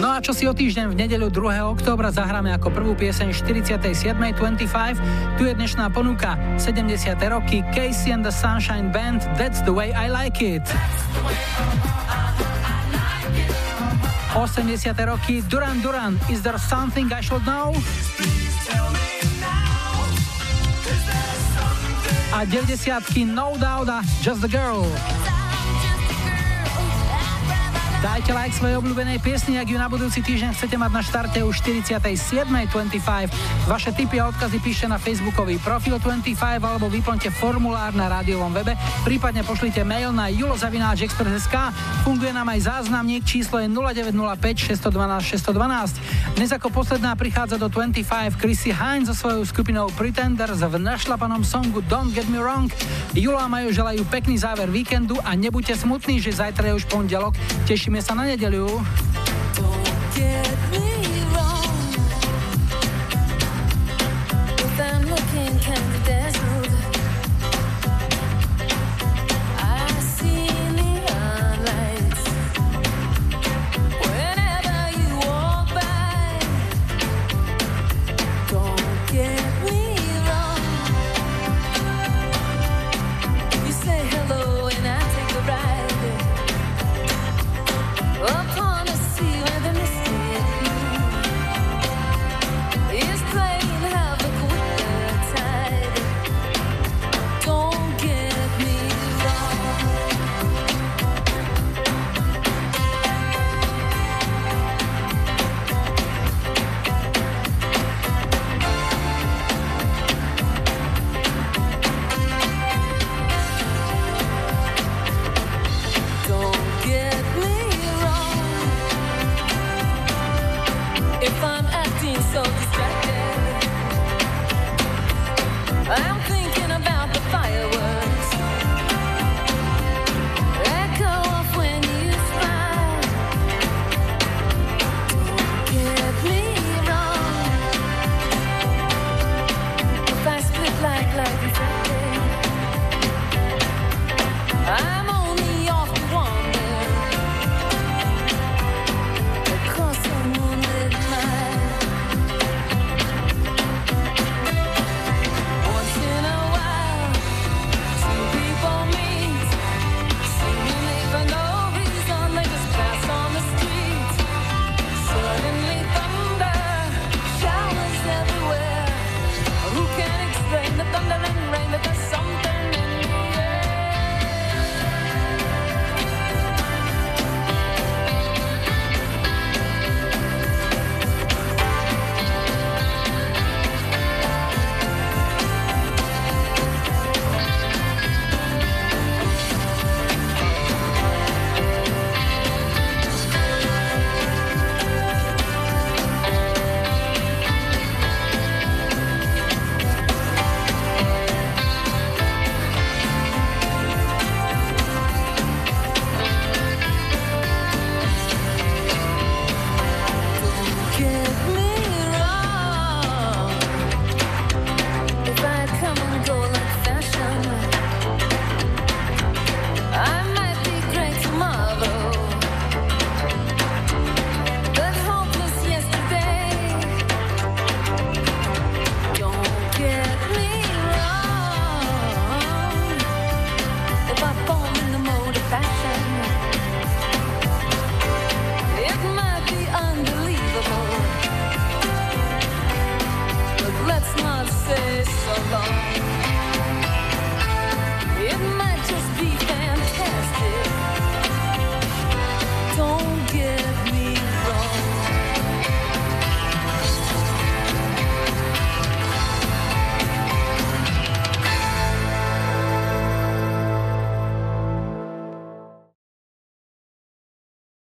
No a čo si o týždeň v nedeľu 2. októbra zahráme ako prvú pieseň 47.25. Tu je dnešná ponuka 70. roky Casey and the Sunshine Band That's the way I like it. 80. roky Duran Duran Is there something I should know? A 90. No Doubt a Just the Girl. Dajte like svojej obľúbenej piesni, ak ju na budúci týždeň chcete mať na štarte už 47.25. Vaše tipy a odkazy píšte na facebookový profil 25 alebo vyplňte formulár na rádiovom webe, prípadne pošlite mail na julozavináčexpress.sk. Funguje nám aj záznamník, číslo je 0905 612 612. Dnes ako posledná prichádza do 25 Chrissy Hines so svojou skupinou Pretenders v našlapanom songu Don't Get Me Wrong. Julo a Majo želajú pekný záver víkendu a nebuďte smutní, že zajtra je už pondelok. Tešíme sa na nedeliu.